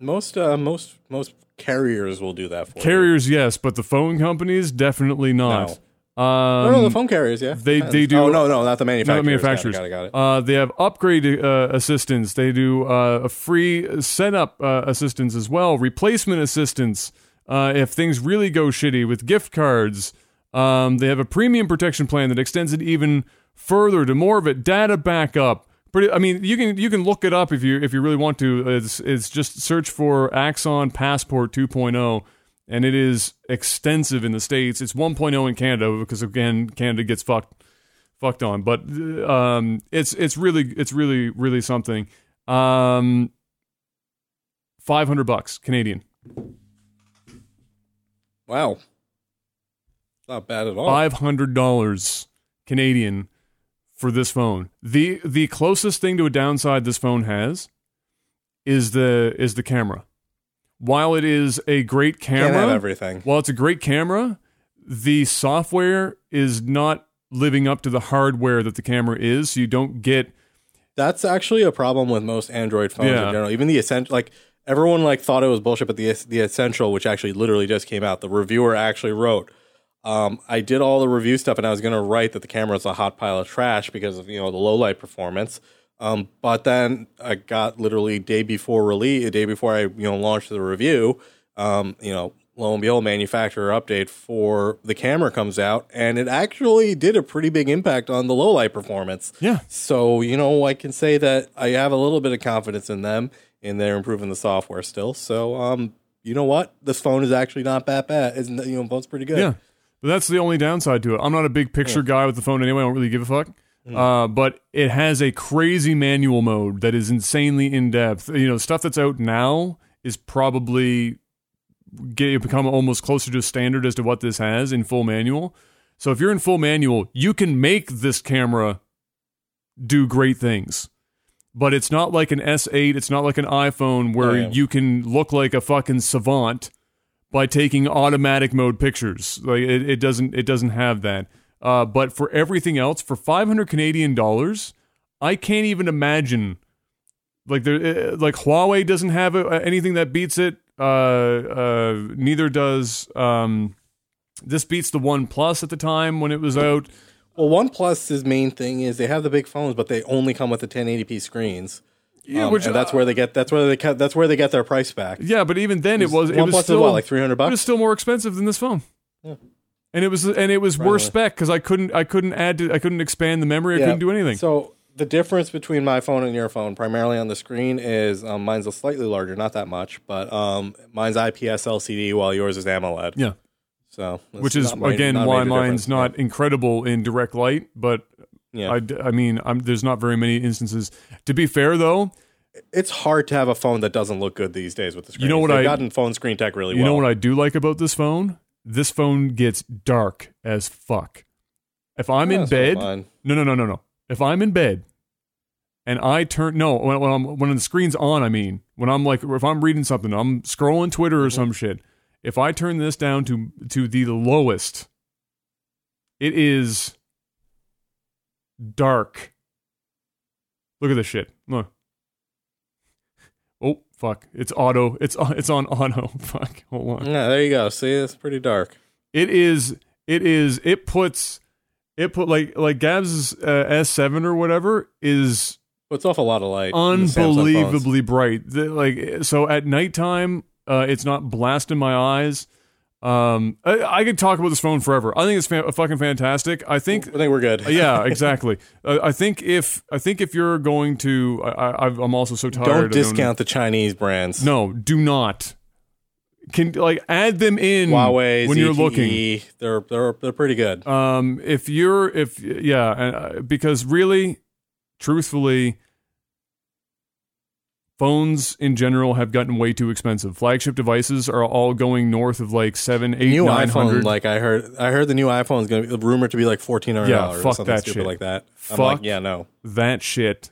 Most uh, most most carriers will do that for you. Carriers, yes, but the phone companies definitely not. No, Um, no, the phone carriers, yeah. they- they do- Oh no, no, not the not manufacturers. the manufacturers. Got it, got it, got it. Uh, they have upgrade uh, assistance. They do uh, a free setup uh, assistance as well, replacement assistance. uh, if things really go shitty with gift cards. Um, they have a premium protection plan that extends it even further to more of it. Data backup. Pretty, I mean, you can you can look it up if you if you really want to. It's it's just search for Axon Passport 2.0, and it is extensive in the states. It's 1.0 in Canada because again, Canada gets fucked fucked on. But um, it's it's really it's really really something. Um, five hundred bucks Canadian. Wow. Not bad at all. Five hundred dollars Canadian for this phone. the The closest thing to a downside this phone has is the is the camera. While it is a great camera, everything. while it's a great camera, the software is not living up to the hardware that the camera is. So you don't get That's actually a problem with most Android phones Yeah. in general. Even the essential, like everyone like thought it was bullshit, but the the essential, which actually literally just came out, the reviewer actually wrote. Um, I did all the review stuff, and I was going to write that the camera is a hot pile of trash because of you know the low light performance. Um, but then I got literally day before release, a day before I you know launched the review. Um, you know, lo and behold, manufacturer update for the camera comes out, and it actually did a pretty big impact on the low light performance. yeah. So, you know, I can say that I have a little bit of confidence in them and they're improving the software still. So, um, you know what? This phone is actually not that bad. Isn't you know, phone's pretty good. Yeah. But that's the only downside to it. I'm not a big picture guy with the phone anyway. I don't really give a fuck. Mm. Uh, but it has a crazy manual mode that is insanely in depth. You know, stuff that's out now is probably get become almost closer to standard as to what this has in full manual. So if you're in full manual, you can make this camera do great things. But it's not like an S8, it's not like an iPhone where Oh, yeah. you can look like a fucking savant by taking automatic mode pictures. Like it, it doesn't it doesn't have that. Uh, but for everything else, for 500 Canadian dollars, I can't even imagine. Like there, uh, like Huawei doesn't have uh, anything that beats it. Uh, uh, neither does um, this beats the OnePlus at the time when it was out. Well, OnePlus's main thing is they have the big phones, but they only come with the 1080p screens. Yeah, Um, which and that's where they get that's where they cut that's where they get their price back. yeah, but even then it was it was OnePlus still what like 300 bucks. it was still more expensive than this phone. Yeah. And it was and it was worse spec because I couldn't I couldn't add to, I couldn't expand the memory I Yeah. couldn't do anything. So the difference between my phone and your phone, primarily on the screen, is um, mine's a slightly larger, not that much, but um, mine's IPS LCD while yours is AMOLED. yeah. So which is again why mine's difference. not incredible in direct light but Yeah. I, I mean I'm, there's not very many instances. To be fair though it's hard to have a phone that doesn't look good these days with the screen. You know what They've I- gotten phone screen tech really you well. know what i do like about this phone? This phone gets dark as fuck. If i'm in bed no no no no no. If i'm in bed and i turn no when, when i'm when the screen's on i mean when i'm like if i'm reading something i'm scrolling twitter or mm-hmm. some shit. If i turn this down to to the lowest it is dark look at this shit look oh fuck it's auto it's it's on auto [LAUGHS] fuck hold on Yeah, there you go. See, it's pretty dark. it is it is it puts it put like like Gab's uh, S7 or whatever is Puts off a lot of light. unbelievably bright. The- like so at nighttime, uh, it's not blasting my eyes. Um, I, I could talk about this phone forever. I think it's fa- fucking fantastic. I think I think we're good. [LAUGHS] yeah, [LAUGHS] exactly. uh, I think if I think if you're going to, I, I, I'm also so tired. Don't discount the Chinese brands. No, do not. Can like add them in Huawei, when ZTE, you're looking. they're they're they're pretty good. Um, if you're if yeah, uh, because really, truthfully, phones in general have gotten way too expensive. Flagship devices are all going north of like seven, eight, new nine iPhone, hundred. like I heard, I heard the new iPhone is going to be rumored to be like fourteen hundred Yeah, dollars. fuck or something that stupid shit. like that. I'm Fuck like, yeah, no. that shit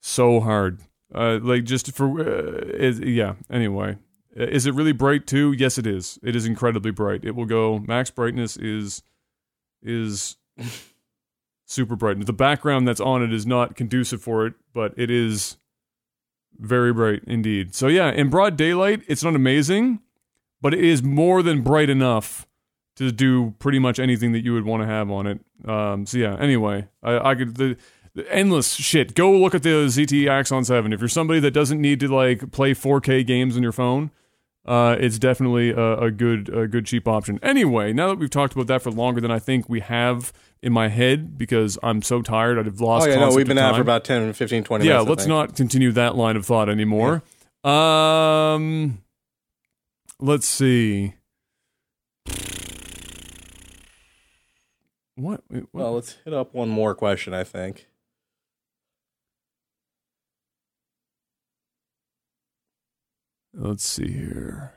so hard. Uh, like just for uh, it, yeah. Anyway, Uh, is it really bright too? Yes, it is. It is incredibly bright. It will go max brightness is is [LAUGHS] super bright. The background that's on it is not conducive for it, but it is very bright indeed. So yeah, in broad daylight, it's not amazing, but it is more than bright enough to do pretty much anything that you would want to have on it. Um, so yeah. Anyway, I, I could the, the endless shit. Go look at the ZTE Axon Seven. If you're somebody that doesn't need to like play 4K games on your phone, uh, it's definitely a, a good a good cheap option. Anyway, now that we've talked about that for longer than I think we have in my head because I'm so tired, I've lost. Oh, yeah, no, we've been it for about 10, 15, 20 yeah. minutes. I Let's not continue that line of thought anymore. Um, let's see. What? what? Well, let's hit up one more question, I think. Let's see here.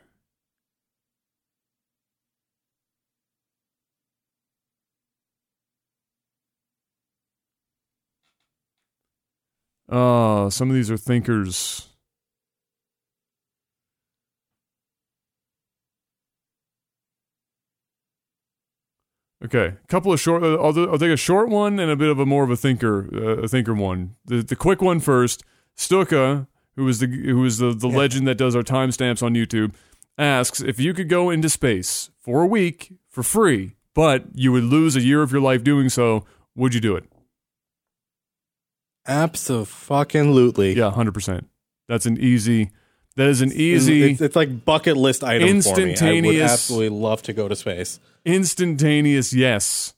Oh, some of these are thinkers. Okay, a couple of short. I'll, I'll take a short one and a bit of a more of a thinker, uh, a thinker one. The the quick one first. Stuka, who is the who is the, the Yeah. legend that does our timestamps on YouTube, asks if you could go into space for a week for free, but you would lose a year of your life doing so. Would you do it? Absolutely. Yeah, hundred percent. That's an easy. That is an easy, It's, it's like bucket list item for me. I would Instantaneous- absolutely love to go to space. instantaneous yes.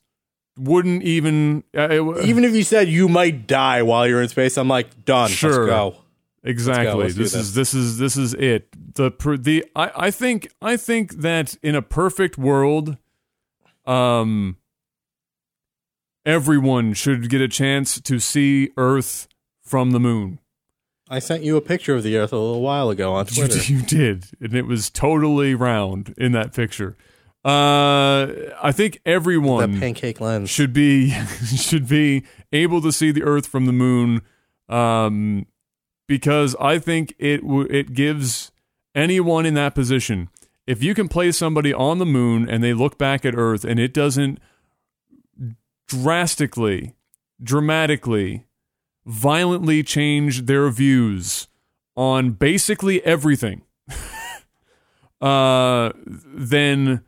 Wouldn't even uh, it- Even if you said you might die while you're in space, I'm like, done. Sure. Let's go. Exactly. let's this this. is this is this is it. The the I I think I think that in a perfect world, um, everyone should get a chance to see Earth from the moon. I sent you a picture of the Earth a little while ago on You, Twitter. you did, and it was totally round in that picture. Uh, I think everyone that pancake lens. should be [LAUGHS] should be able to see the Earth from the moon, um, because I think it it gives anyone in that position. If you can place somebody on the moon and they look back at Earth and it doesn't drastically, dramatically, violently change their views on basically everything, [LAUGHS] uh, then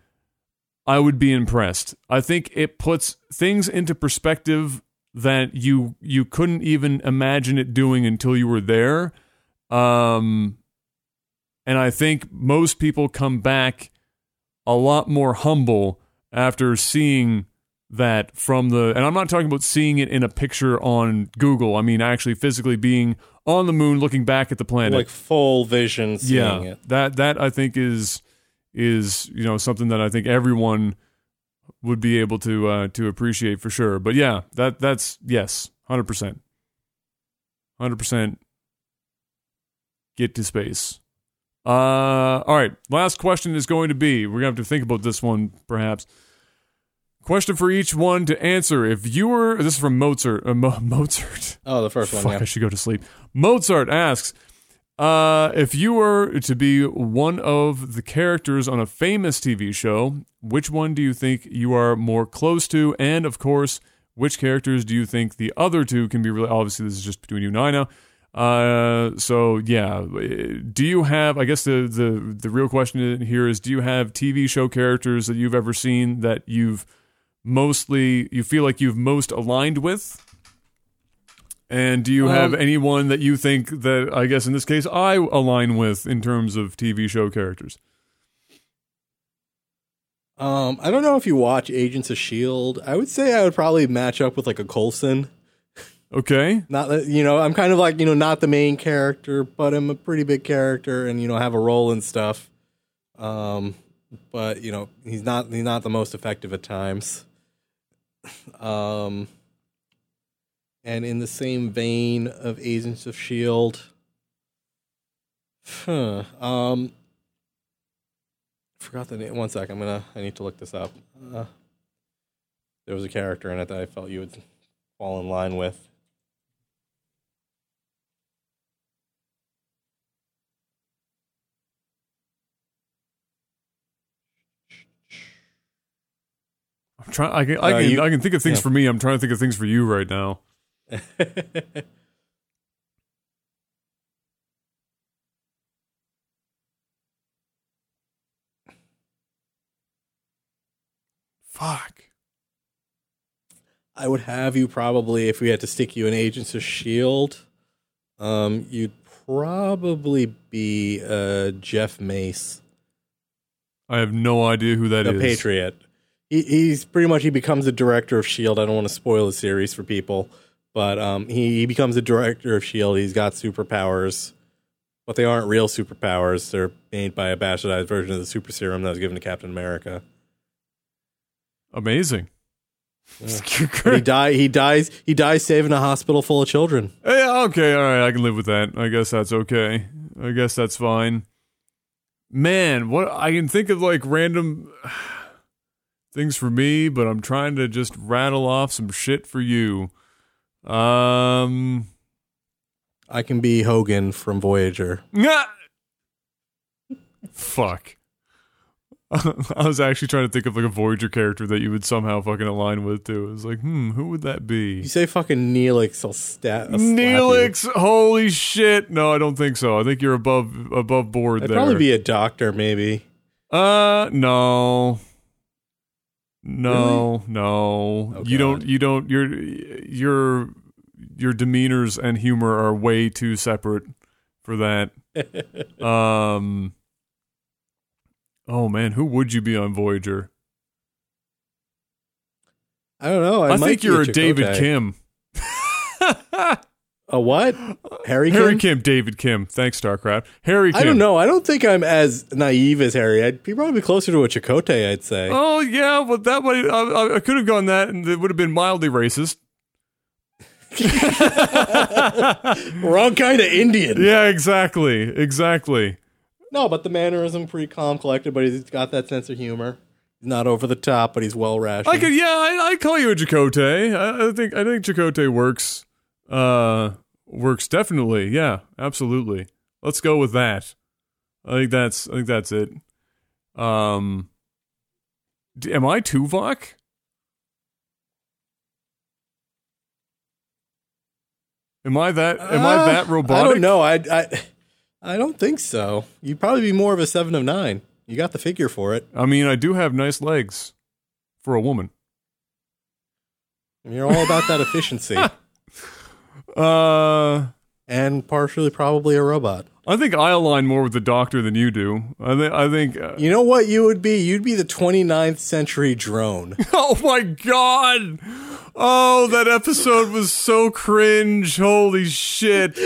I would be impressed. I think it puts things into perspective that you you couldn't even imagine it doing until you were there. Um, and I think most people come back a lot more humble after seeing that from the and I'm not talking about seeing it in a picture on Google. I mean actually physically being on the moon looking back at the planet like full vision seeing yeah, it. that that I think is is you know something that I think everyone would be able to uh, to appreciate for sure. But yeah, that that's yes, hundred percent, hundred percent. Get to space. Uh, all right. Last question is going to be. We're gonna have to think about this one, perhaps. Question for each one to answer. If you were, this is from Mozart. Uh, Mo- [LAUGHS] Mozart. Oh, the first one, Fuck, yeah. I should go to sleep. Mozart asks, uh, if you were to be one of the characters on a famous TV show, which one do you think you are more close to? And of course, which characters do you think the other two can be? Really, obviously, this is just between you and I now. Uh, so yeah, do you have? I guess the the the real question here is: Do you have TV show characters that you've ever seen that you've mostly you feel like you've most aligned with? And do you have Um, anyone that you think that I guess in this case I align with in terms of TV show characters? Um, I don't know if you watch Agents of Shield. I would say I would probably match up with like a Coulson. Okay. [LAUGHS] Not that you know, I'm kind of like you know not the main character, but I'm a pretty big character, and you know have a role and stuff. Um, but you know he's not he's not the most effective at times. [LAUGHS] Um, and in the same vein of Agents of Shield, huh, um, forgot the name. One sec, I'm gonna I need to look this up. Uh, there was a character in it that I felt you would fall in line with. I'm trying. I can. I Uh, can. you- I can think of things yeah. for me. I'm trying to think of things for you right now. [LAUGHS] Fuck. I would have you probably if we had to stick you in Agents of Shield. Um, you'd probably be uh, Jeff Mace. I have no idea who that the is. Patriot. He, he's pretty much he becomes the director of Shield. I don't want to spoil the series for people, but um, he, he becomes the director of Shield. He's got superpowers, but they aren't real superpowers. They're made by a bastardized version of the super serum that was given to Captain America. Amazing. But [LAUGHS] he die he dies he dies saving a hospital full of children. Yeah, okay, all right, I can live with that. I guess that's okay. I guess that's fine. Man, what I can think of like random [SIGHS] things for me, but I'm trying to just rattle off some shit for you. Um, I can be Hogan from Voyager. nah. fuck. [LAUGHS] I was actually trying to think of like a Voyager character that you would somehow fucking align with too. It was like, hmm, who would that be? You say fucking Neelix, I'll stat. I'll you. Neelix, holy shit! No, I don't think so. I think you're above above board I'd there. probably be a doctor, maybe. uh, no, no, no. Oh, you don't. You don't. Your your your demeanors and humor are way too separate for that. [LAUGHS] um. Oh man, who would you be on Voyager? I don't know. I, I, think you're a David Kim. [LAUGHS] [LAUGHS] A what? Harry Kim? Harry Kim, David Kim. Thanks, Starcraft. Harry Kim. I don't know. I don't think I'm as naive as Harry. I'd probably be probably closer to a Chakotay, I'd say. Oh yeah, well that way I, I, could have gone that, and it would have been mildly racist. [LAUGHS] Wrong kind of Indian. Yeah, exactly, exactly. No, but the mannerism pretty calm, collected, but he's got that sense of humor. He's not over the top, but he's well rationed. I could, yeah, I, I call you a Chakotay. I, I think, I think Chakotay works. Uh, works definitely. Yeah, absolutely. Let's go with that. I think that's, I think that's it. Um, d- am I Tuvok? Am I that? Am I Uh, that robotic? I don't know. I, I, I don't think so. You'd probably be more of a seven of nine. You got the figure for it. I mean, I do have nice legs for a woman. You're all about that [LAUGHS] efficiency, [LAUGHS] Uh, and partially probably a robot. I think I align more with the doctor than you do. I think. I think. Uh, You know what you would be? You'd be the 29th century drone. [LAUGHS] oh my god! Oh, that episode was so cringe. Holy shit!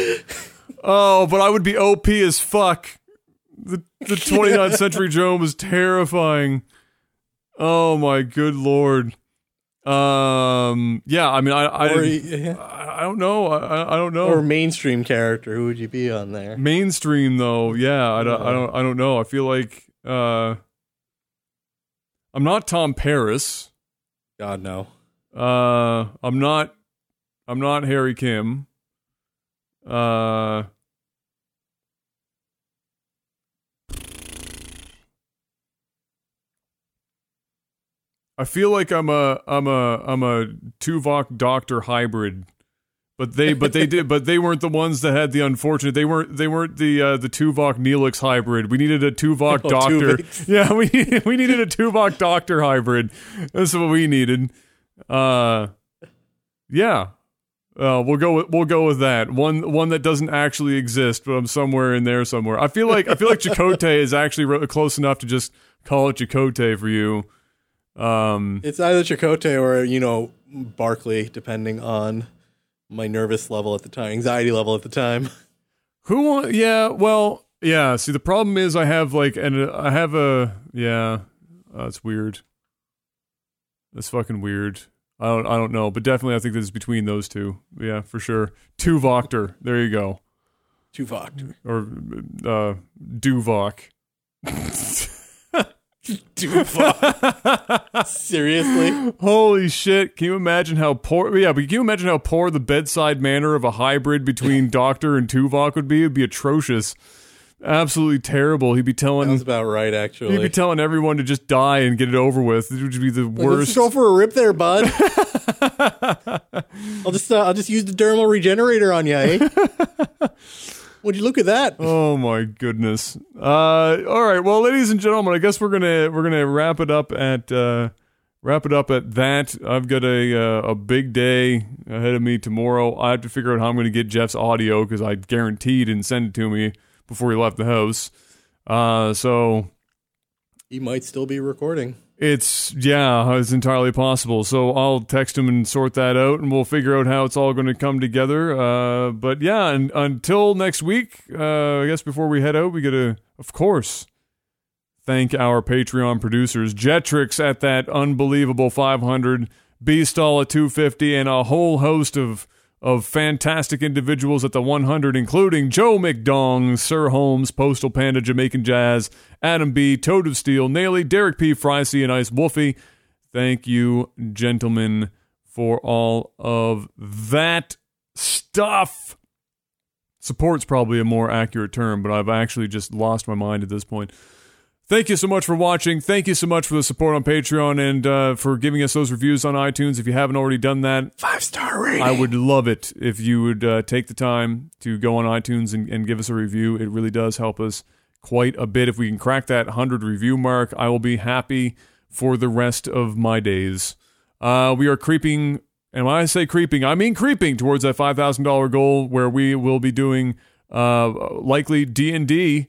Oh, but I would be OP as fuck. The the 29th [LAUGHS] century drone was terrifying. Oh my good lord. Um. Yeah. I mean, I. I, or, I I don't know. I. I- don't know. or mainstream character. Who would you be on there? mainstream though yeah I, don't, I don't i don't know i feel like uh i'm not tom paris God no. uh i'm not i'm not harry kim uh I feel like I'm a I'm a I'm a Tuvok Doctor hybrid, but they but they did but they weren't the ones that had the unfortunate. They weren't they weren't the uh, the Tuvok Neelix hybrid. We needed a Tuvok [LAUGHS] Oh, Doctor. Tuvix. [LAUGHS] Yeah, we needed, we needed a Tuvok Doctor hybrid. That's what we needed. Uh, yeah. Uh, we'll go with we'll go with that one one that doesn't actually exist, but I'm somewhere in there somewhere. I feel like I feel like Chakotay is actually close enough to just call it Chakotay for you. Um, It's either Chakotay or, you know, Barkley, depending on my nervous level at the time, anxiety level at the time. Who? wa- Yeah. Well. Yeah. See, the problem is I have like, and I have a yeah. That's weird. That's fucking weird. I don't. I don't know, but definitely, I think this is between those two. Yeah, for sure. Two Voctor. There you go. Tuvok. Or uh, Duvok. [LAUGHS] [LAUGHS] Tuvok. Seriously? Holy shit! Can you imagine how poor? Yeah, but can you imagine how poor the bedside manner of a hybrid between [LAUGHS] Doctor and Tuvok would be? It'd be atrocious. Absolutely terrible. He'd be telling Sounds about right, actually. He'd be telling everyone to just die and get it over with. It would be the worst. Let's go for a rip there, bud. [LAUGHS] I'll just uh, I'll just use the dermal regenerator on you, eh? Would you look at that? oh my goodness. Uh, all right. Well, ladies and gentlemen, I guess we're gonna we're gonna wrap it up at uh, wrap it up at that. I've got a uh, a big day ahead of me tomorrow. I have to figure out how I'm gonna get Jeff's audio because I guaranteed he didn't send it to me before he left the house. Uh, so He might still be recording. It's yeah, it's entirely possible. So I'll text him and sort that out, and we'll figure out how it's all going to come together. Uh, but yeah, and until next week, uh, I guess before we head out, we got to, of course, thank our Patreon producers, Jetrix at that unbelievable 500, Beastall at 250, and a whole host of of fantastic individuals at the 100, including Joe McDong, Sir Holmes, Postal Panda, Jamaican Jazz, Adam B., Toad of Steel, Naily, Derek P., Fricey, and Ice Wolfie. Thank you, gentlemen, for all of that stuff. Support's probably a more accurate term, but I've actually just lost my mind at this point. Thank you so much for watching. Thank you so much for the support on Patreon and uh, for giving us those reviews on iTunes. If you haven't already done that, five star rating. I would love it if you would uh, take the time to go on iTunes and, and give us a review. It really does help us quite a bit. If we can crack that 100 review mark, I will be happy for the rest of my days. Uh, we are creeping, and when I say creeping, I mean creeping towards that $5,000 goal where we will be doing uh, likely D&D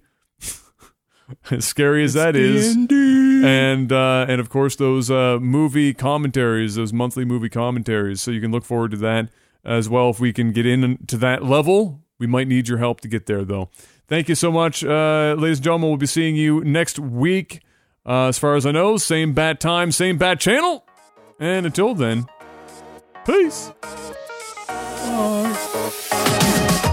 [LAUGHS] as scary as that is, and uh, and of course those uh, movie commentaries, those monthly movie commentaries. So you can look forward to that as well. If we can get into that level, we might need your help to get there, though. Thank you so much, uh, ladies and gentlemen. We'll be seeing you next week. Uh, as far as I know, same bat time, same bat channel. And until then, peace. Bye.